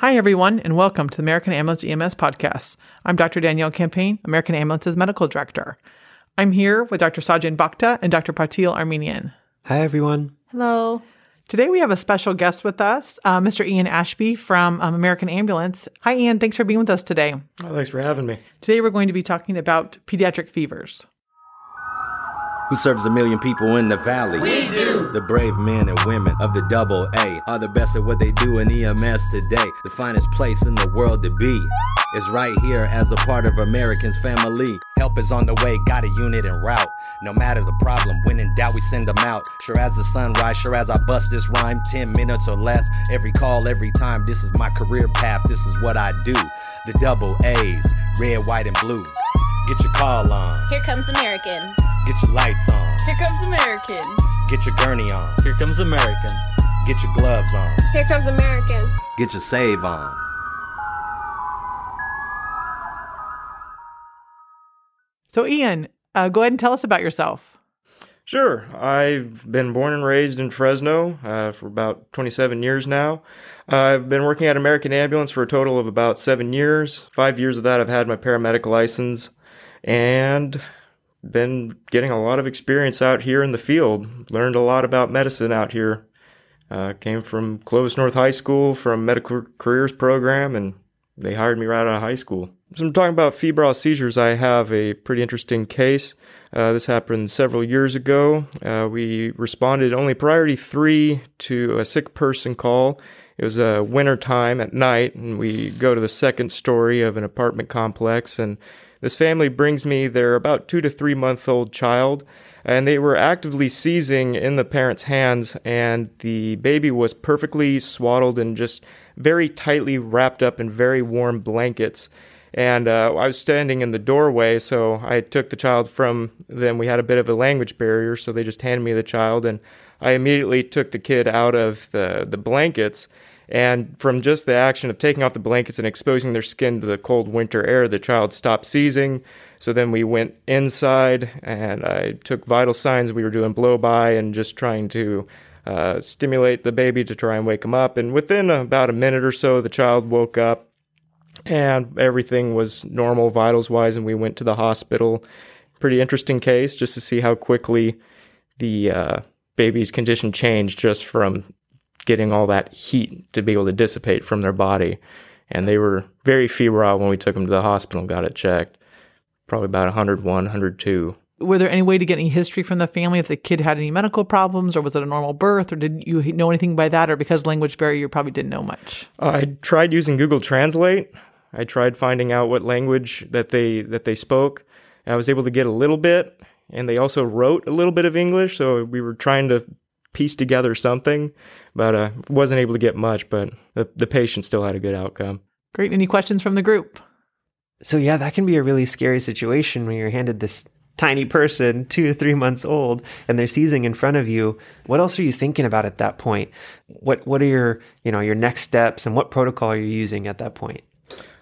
Hi, everyone, and welcome to the American Ambulance EMS podcast. I'm Dr. Danielle Campaign, American Ambulance's medical director. I'm here with Dr. Sajan Bhakta and Dr. Patil Armenian. Hi, everyone. Hello. Today we have a special guest with us, uh, Mr. Ian Ashby from um, American Ambulance. Hi, Ian. Thanks for being with us today. Oh, thanks for having me. Today we're going to be talking about pediatric fevers who serves a million people in the valley. We do. The brave men and women of the double A are the best at what they do in EMS today. The finest place in the world to be is right here as a part of Americans' family. Help is on the way, got a unit en route. No matter the problem, when in doubt, we send them out. Sure as the sun sunrise, sure as I bust this rhyme, 10 minutes or less. Every call, every time, this is my career path, this is what I do. The double A's, red, white, and blue. Get your call on. Here comes American. Get your lights on. Here comes American. Get your gurney on. Here comes American. Get your gloves on. Here comes American. Get your save on. So, Ian, uh, go ahead and tell us about yourself. Sure. I've been born and raised in Fresno uh, for about 27 years now. Uh, I've been working at American Ambulance for a total of about seven years. Five years of that, I've had my paramedic license and been getting a lot of experience out here in the field. Learned a lot about medicine out here. Uh, came from Clovis North High School from Medical Careers program, and they hired me right out of high school. So I'm talking about febrile seizures. I have a pretty interesting case. Uh, this happened several years ago. Uh, we responded only priority three to a sick person call. It was a winter time at night, and we go to the second story of an apartment complex, and this family brings me their about two to three month old child, and they were actively seizing in the parent's hands, and the baby was perfectly swaddled and just very tightly wrapped up in very warm blankets. And uh, I was standing in the doorway, so I took the child from them. We had a bit of a language barrier, so they just handed me the child, and I immediately took the kid out of the, the blankets and from just the action of taking off the blankets and exposing their skin to the cold winter air, the child stopped seizing. So then we went inside and I took vital signs. We were doing blow by and just trying to uh, stimulate the baby to try and wake him up. And within about a minute or so, the child woke up and everything was normal vitals wise. And we went to the hospital. Pretty interesting case just to see how quickly the uh, baby's condition changed just from getting all that heat to be able to dissipate from their body. And they were very febrile when we took them to the hospital and got it checked. Probably about 101, 102. Were there any way to get any history from the family if the kid had any medical problems, or was it a normal birth, or did you know anything by that, or because language barrier, you probably didn't know much? I tried using Google Translate. I tried finding out what language that they that they spoke. I was able to get a little bit, and they also wrote a little bit of English. So we were trying to piece together something, but uh, wasn't able to get much. But the, the patient still had a good outcome. Great. Any questions from the group? So yeah, that can be a really scary situation when you're handed this tiny person, two to three months old, and they're seizing in front of you. What else are you thinking about at that point? What what are your you know your next steps and what protocol are you using at that point?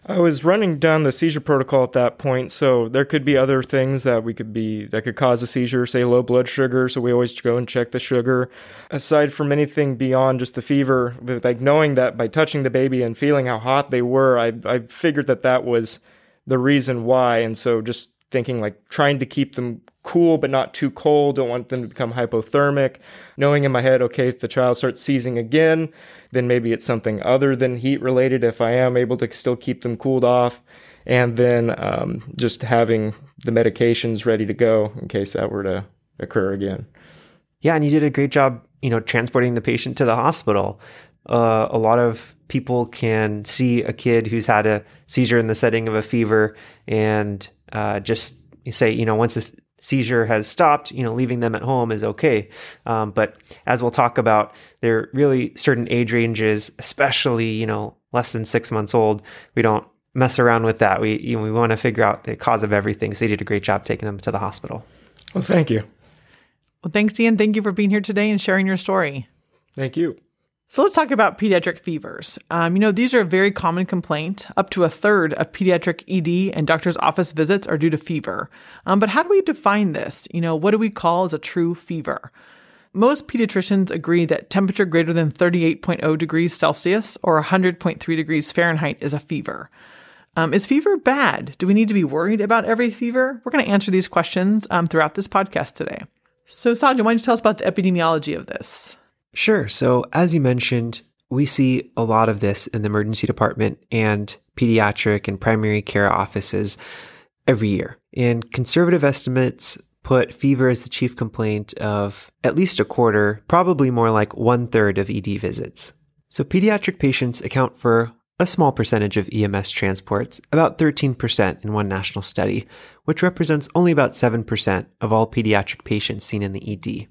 I was running down the seizure protocol at that point, so there could be other things that we could be that could cause a seizure, say low blood sugar. So we always go and check the sugar. Aside from anything beyond just the fever, like knowing that by touching the baby and feeling how hot they were, I I figured that that was the reason why. And so just thinking like trying to keep them cool but not too cold. Don't want them to become hypothermic. Knowing in my head, okay, if the child starts seizing again, then maybe it's something other than heat related. If I am able to still keep them cooled off, and then um, just having the medications ready to go in case that were to occur again. Yeah, and you did a great job, you know, transporting the patient to the hospital. Uh, a lot of people can see a kid who's had a seizure in the setting of a fever and uh, just say, you know, once the seizure has stopped, you know, leaving them at home is okay. Um, but as we'll talk about, there are really certain age ranges, especially, you know, less than six months old. We don't mess around with that. We, you know, we want to figure out the cause of everything. So you did a great job taking them to the hospital. Well, thank you. Well, thanks, Ian. Thank you for being here today and sharing your story. Thank you. So let's talk about pediatric fevers. Um, you know, these are a very common complaint. Up to a third of pediatric ED and doctor's office visits are due to fever. Um, but how do we define this? You know, what do we call as a true fever? most pediatricians agree that temperature greater than 38.0 degrees Celsius or 100.3 degrees Fahrenheit is a fever. Um, is fever bad? Do we need to be worried about every fever? We're going to answer these questions um, throughout this podcast today. So, Sajan, why don't you tell us about the epidemiology of this? Sure. So, as you mentioned, we see a lot of this in the emergency department and pediatric and primary care offices every year. And conservative estimates put fever as the chief complaint of at least a quarter, probably more like one third of ED visits. So pediatric patients account for a small percentage of EMS transports, about 13% in one national study, which represents only about 7% of all pediatric patients seen in the ED.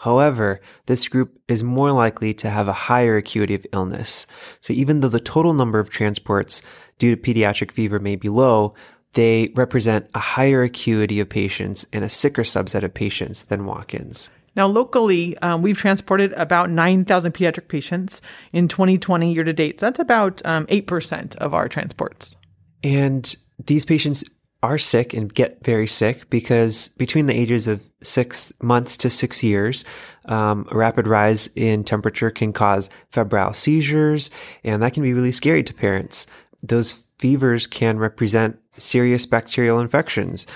However, this group is more likely to have a higher acuity of illness. So even though the total number of transports due to pediatric fever may be low, they represent a higher acuity of patients and a sicker subset of patients than walk ins. Now, locally, um, we've transported about 9,000 pediatric patients in 2020 year to date. So that's about um, 8% of our transports. And these patients are sick and get very sick because between the ages of six months to six years, um, a rapid rise in temperature can cause febrile seizures, and that can be really scary to parents. Those fevers can represent serious bacterial infections.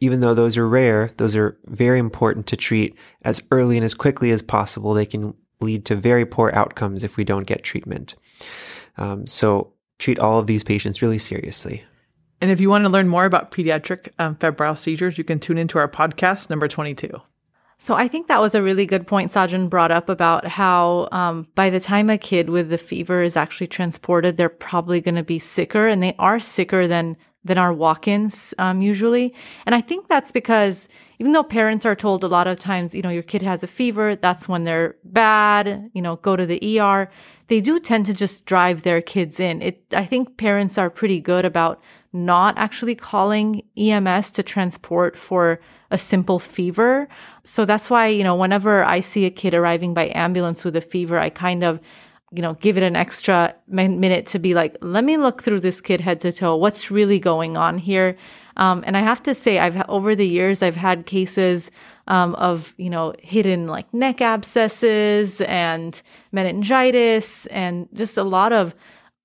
Even though those are rare, those are very important to treat as early and as quickly as possible. They can lead to very poor outcomes if we don't get treatment. Um, so treat all of these patients really seriously. And if you want to learn more about pediatric um, febrile seizures, you can tune into our podcast number 22. So I think that was a really good point Sajan brought up about how um, by the time a kid with the fever is actually transported, they're probably going to be sicker, and they are sicker than than our walk-ins um, usually. And I think that's because even though parents are told a lot of times, you know, your kid has a fever, that's when they're bad, you know, go to the ER. They do tend to just drive their kids in. It, I think parents are pretty good about not actually calling EMS to transport for a simple fever. So that's why, you know, whenever I see a kid arriving by ambulance with a fever, I kind of, you know, give it an extra minute to be like, let me look through this kid head to toe. What's really going on here? Um, and I have to say, I've over the years, I've had cases um, of you know hidden like neck abscesses and meningitis and just a lot of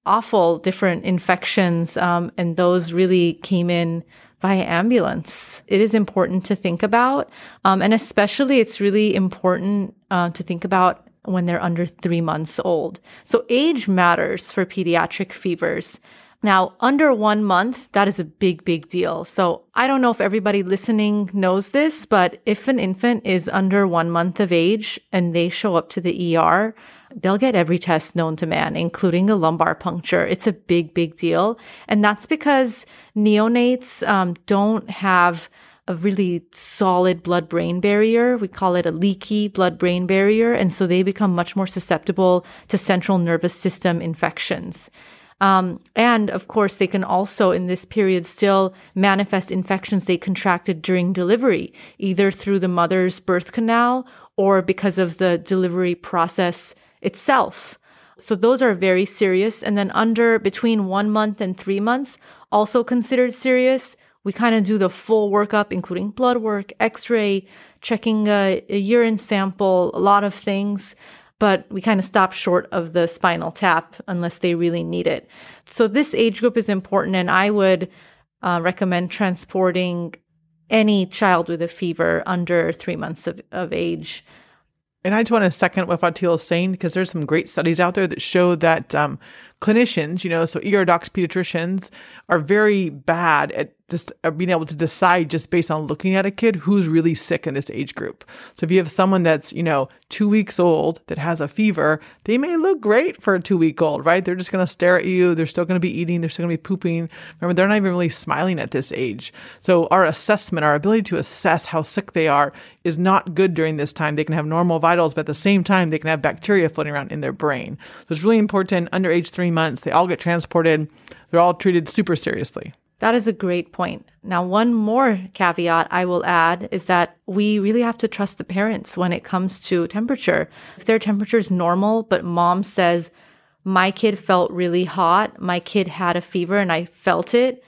awful different infections, um, and those really came in via ambulance. It is important to think about, um, and especially it's really important uh, to think about when they're under three months old. So age matters for pediatric fevers. Now, under one month, that is a big, big deal. So I don't know if everybody listening knows this, but if an infant is under one month of age and they show up to the ER, they'll get every test known to man, including a lumbar puncture. It's a big, big deal. And that's because neonates um, don't have a really solid blood brain barrier. We call it a leaky blood brain barrier. And so they become much more susceptible to central nervous system infections. Um, and of course, they can also in this period still manifest infections they contracted during delivery, either through the mother's birth canal or because of the delivery process itself. So those are very serious. And then under between one month and three months, also considered serious. We kind of do the full workup, including blood work, x ray, checking a, a, urine sample, a lot of things. But we kind of stop short of the spinal tap unless they really need it. So this age group is important, and I would uh, recommend transporting any child with a fever under three months of, of age and I just want to second what Patil is saying because there's some great studies out there that show that um, clinicians, you know, so ER docs, pediatricians are very bad at just uh, being able to decide just based on looking at a kid who's really sick in this age group. So if you have someone that's, you know, two weeks old that has a fever, they may look great for a two week old, right? They're just going to stare at you. They're still going to be eating. They're still going to be pooping. Remember, they're not even really smiling at this age. So our assessment, our ability to assess how sick they are is not good during this time. They can have normal vitals, but at the same time, they can have bacteria floating around in their brain. So it's really important under age three months, they all get transported. They're all treated super seriously. That is a great point. Now, one more caveat I will add is that we really have to trust the parents when it comes to temperature. If their temperature is normal, but mom says, my kid felt really hot, my kid had a fever and I felt it,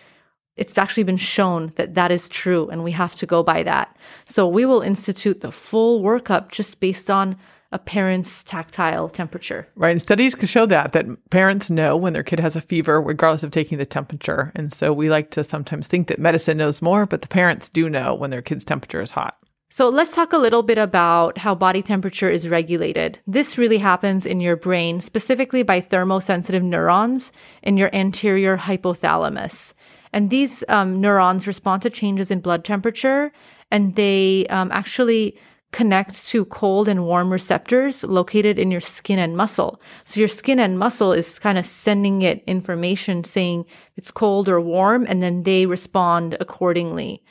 it's actually been shown that that is true and we have to go by that. So we will institute the full workup just based on a parent's tactile temperature. Right. And studies can show that, that parents know when their kid has a fever, regardless of taking the temperature. And so we like to sometimes think that medicine knows more, but the parents do know when their kid's temperature is hot. So let's talk a little bit about how body temperature is regulated. This really happens in your brain, specifically by thermosensitive neurons in your anterior hypothalamus. And these um, neurons respond to changes in blood temperature, and they um, actually connect to cold and warm receptors located in your skin and muscle. So your skin and muscle is kind of sending it information saying it's cold or warm, and then they respond accordingly.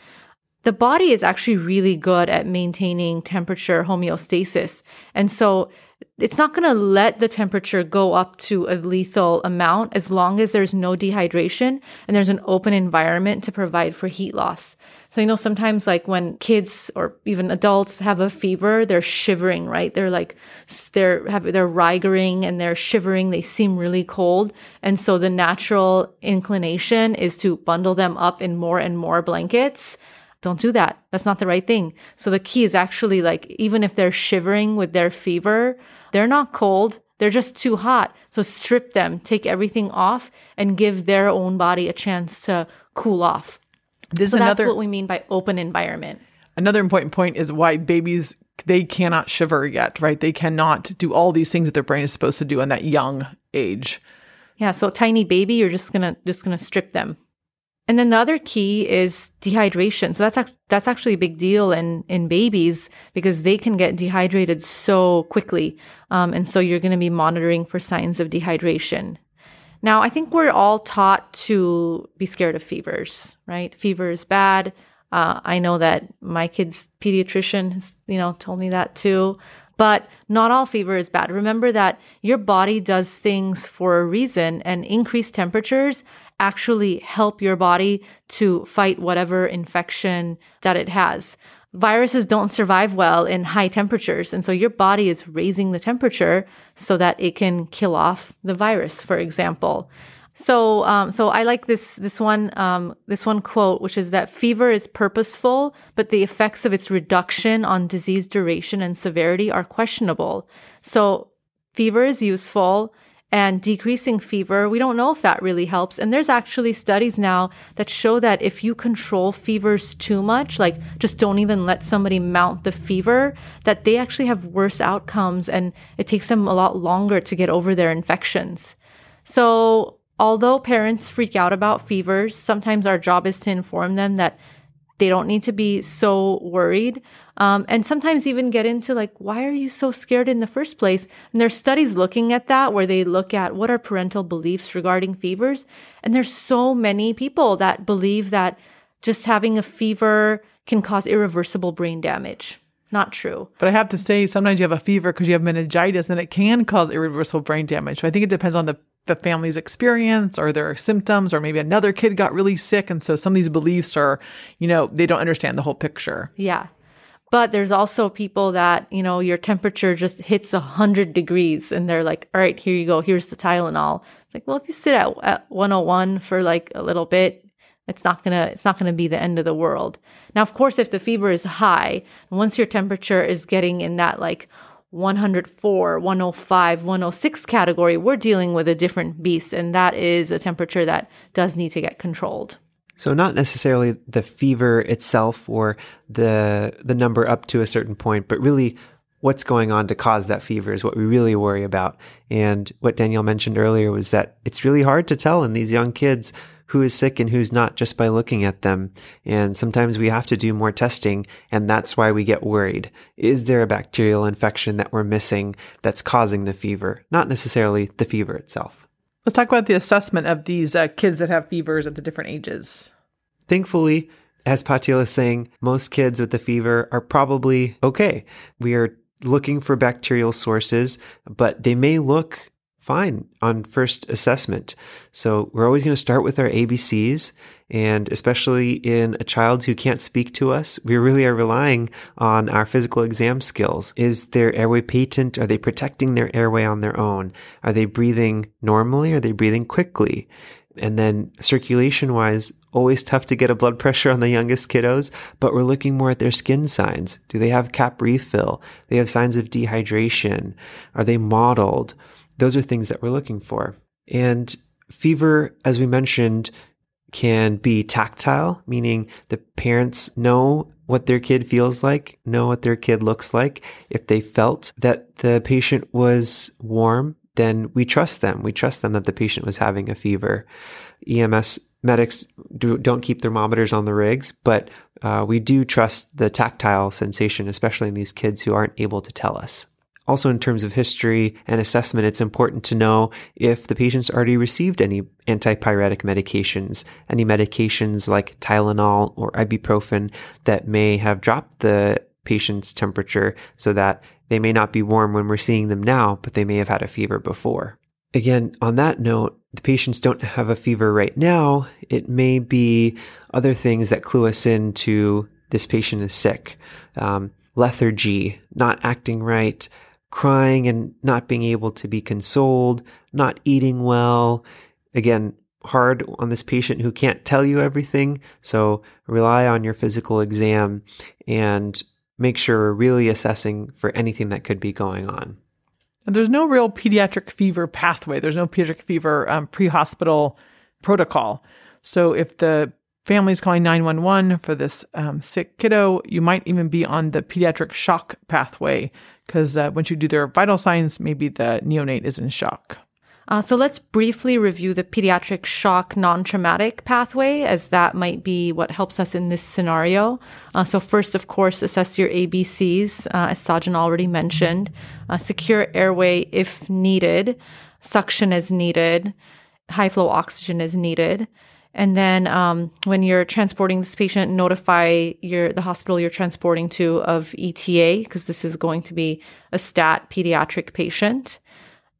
The body is actually really good at maintaining temperature homeostasis. And so it's not going to let the temperature go up to a lethal amount as long as there's no dehydration and there's an open environment to provide for heat loss. So, you know, sometimes like when kids or even adults have a fever, they're shivering, right? They're like, they're have, they're rigoring and they're shivering. They seem really cold. And so the natural inclination is to bundle them up in more and more blankets. Don't do that. That's not the right thing. So the key is actually like, even if they're shivering with their fever, they're not cold. They're just too hot. So strip them, take everything off and give their own body a chance to cool off. This So is that's another what we mean by open environment. another important point is why babies they cannot shiver yet, right? They cannot do all these things that their brain is supposed to do in that young age. Yeah, so tiny baby, you're just gonna just gonna strip them. And then the other key is dehydration. So that's ac- that's actually a big deal in in babies because they can get dehydrated so quickly, um, and so you're going to be monitoring for signs of dehydration. Now, I think we're all taught to be scared of fevers, right? Fever is bad. Uh, I know that my kid's pediatrician has, you know, told me that too. But not all fever is bad. Remember that your body does things for a reason, and increased temperatures actually help your body to fight whatever infection that it has. Viruses don't survive well in high temperatures, and so your body is raising the temperature so that it can kill off the virus, for example. So, um, so I like this this one um, this one quote, which is that fever is purposeful, but the effects of its reduction on disease duration and severity are questionable. So, fever is useful, and decreasing fever, we don't know if that really helps. And there's actually studies now that show that if you control fevers too much, like just don't even let somebody mount the fever, that they actually have worse outcomes, and it takes them a lot longer to get over their infections. So, although parents freak out about fevers, sometimes our job is to inform them that they don't need to be so worried. Um, and sometimes even get into like, why are you so scared in the first place? And there's studies looking at that where they look at what are parental beliefs regarding fevers. And there's so many people that believe that just having a fever can cause irreversible brain damage. Not true. But I have to say, sometimes you have a fever because you have meningitis, and it can cause irreversible brain damage. So I think it depends on the, the family's experience or their symptoms, or maybe another kid got really sick. And so some of these beliefs are, you know, they don't understand the whole picture. Yeah. But there's also people that, you know, your temperature just hits 100 degrees and they're like, all right, here you go. Here's the Tylenol. It's like, well, if you sit at, at 101 for like a little bit, it's not gonna it's not gonna be the end of the world. Now, of course, if the fever is high, once your temperature is getting in that like 104, 105, 106 category, we're dealing with a different beast, and that is a temperature that does need to get controlled. So not necessarily the fever itself or the the number up to a certain point, but really what's going on to cause that fever is what we really worry about. And what Danielle mentioned earlier was that it's really hard to tell in these young kids who is sick and who's not just by looking at them. And sometimes we have to do more testing, and that's why we get worried. Is there a bacterial infection that we're missing that's causing the fever? Not necessarily the fever itself. Let's talk about the assessment of these uh, kids that have fevers at the different ages. Thankfully, as Patil is saying, most kids with the fever are probably okay. We are looking for bacterial sources, but they may look fine on first assessment. So we're always going to start with our ABCs. And especially in a child who can't speak to us, we really are relying on our physical exam skills. Is their airway patent? Are they protecting their airway on their own? Are they breathing normally? Are they breathing quickly? And then circulation wise, always tough to get a blood pressure on the youngest kiddos, but we're looking more at their skin signs. Do they have cap refill? They have signs of dehydration? Are they mottled? Those are things that we're looking for. And fever, as we mentioned, can be tactile, meaning the parents know what their kid feels like, know what their kid looks like. If they felt that the patient was warm, then we trust them. We trust them that the patient was having a fever. EMS medics do, not keep thermometers on the rigs, but uh, we do trust the tactile sensation, especially in these kids who aren't able to tell us. Also, in terms of history and assessment, it's important to know if the patient's already received any antipyretic medications, any medications like Tylenol or ibuprofen that may have dropped the patient's temperature so that they may not be warm when we're seeing them now, but they may have had a fever before. Again, on that note, the patients don't have a fever right now. It may be other things that clue us into this patient is sick. Um, lethargy, not acting right, crying and not being able to be consoled, not eating well. Again, hard on this patient who can't tell you everything. So rely on your physical exam and make sure we're really assessing for anything that could be going on. And there's no real pediatric fever pathway. There's no pediatric fever um, pre-hospital protocol. So if the family's calling 911 for this um, sick kiddo, you might even be on the pediatric shock pathway because uh, once you do their vital signs, maybe the neonate is in shock. Uh, so let's briefly review the pediatric shock non traumatic pathway, as that might be what helps us in this scenario. Uh, so, first, of course, assess your ABCs, uh, as Sajan already mentioned. Uh, secure airway if needed, suction as needed, high flow oxygen as needed. And then um, when you're transporting this patient, notify your the hospital you're transporting to of ETA because this is going to be a stat pediatric patient.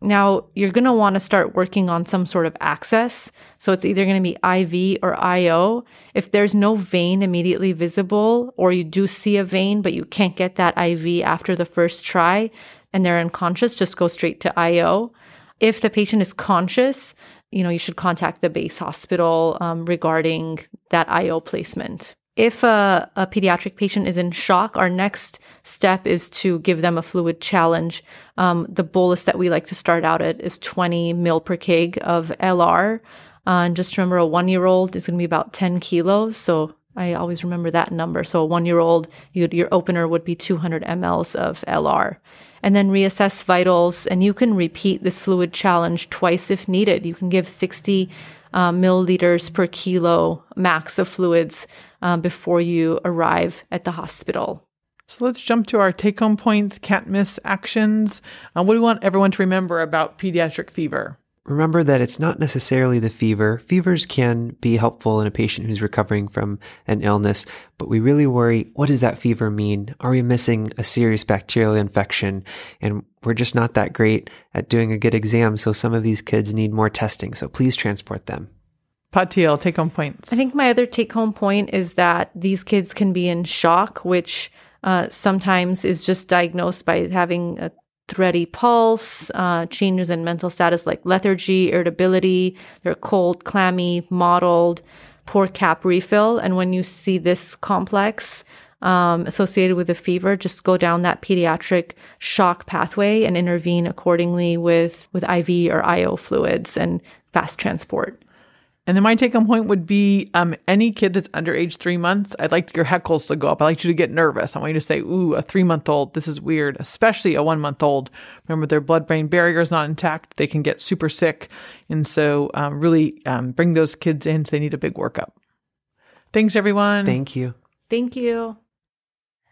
Now, you're going to want to start working on some sort of access. So it's either going to be IV or IO. If there's no vein immediately visible, or you do see a vein, but you can't get that IV after the first try and they're unconscious, just go straight to IO. If the patient is conscious, you know, you should contact the base hospital um, regarding that IO placement. If a, a, pediatric patient is in shock, our next step is to give them a fluid challenge. Um, the bolus that we like to start out at is 20 mil per kg of LR. Uh, and just remember, a one year old is going to be about 10 kilos. So I always remember that number. So a one year old, your opener would be 200 mLs of LR and then reassess vitals. And you can repeat this fluid challenge twice if needed. You can give 60 uh, milliliters per kilo max of fluids um, before you arrive at the hospital. So let's jump to our take home points, can't miss actions. Uh, what do we want everyone to remember about pediatric fever? Remember that it's not necessarily the fever. Fevers can be helpful in a patient who's recovering from an illness, but we really worry what does that fever mean? Are we missing a serious bacterial infection? And we're just not that great at doing a good exam, so some of these kids need more testing. So please transport them. Patil, take home points. I think my other take home point is that these kids can be in shock, which uh, sometimes is just diagnosed by having a thready pulse, uh, changes in mental status like lethargy, irritability. They're cold, clammy, mottled, poor cap refill. And when you see this complex um, associated with a fever, just go down that pediatric shock pathway and intervene accordingly with, with IV or IO fluids and fast transport. And then my take home point would be um, any kid that's under age three months, I'd like your heckles to go up. I'd like you to get nervous. I want you to say, ooh, a three month old, this is weird, especially a one month old. Remember, their blood brain barrier is not intact. They can get super sick. And so, um, really um, bring those kids in so they need a big workup. Thanks, everyone. Thank you. Thank you.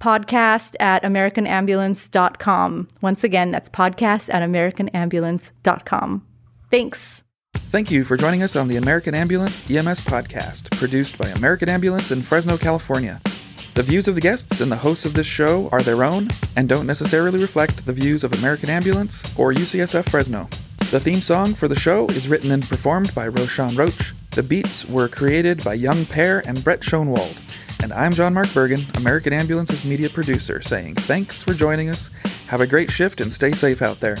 podcast at americanambulance.com. Once again, that's podcast at americanambulance.com. Thanks. Thank you for joining us on the American Ambulance EMS podcast, produced by American Ambulance in Fresno, California. The views of the guests and the hosts of this show are their own and don't necessarily reflect the views of American Ambulance or UCSF Fresno. The theme song for the show is written and performed by Roshan Roach. The beats were created by Young Pear and Brett Schoenwald. And I'm John Mark Bergen, American Ambulance's media producer, saying thanks for joining us. Have a great shift and stay safe out there.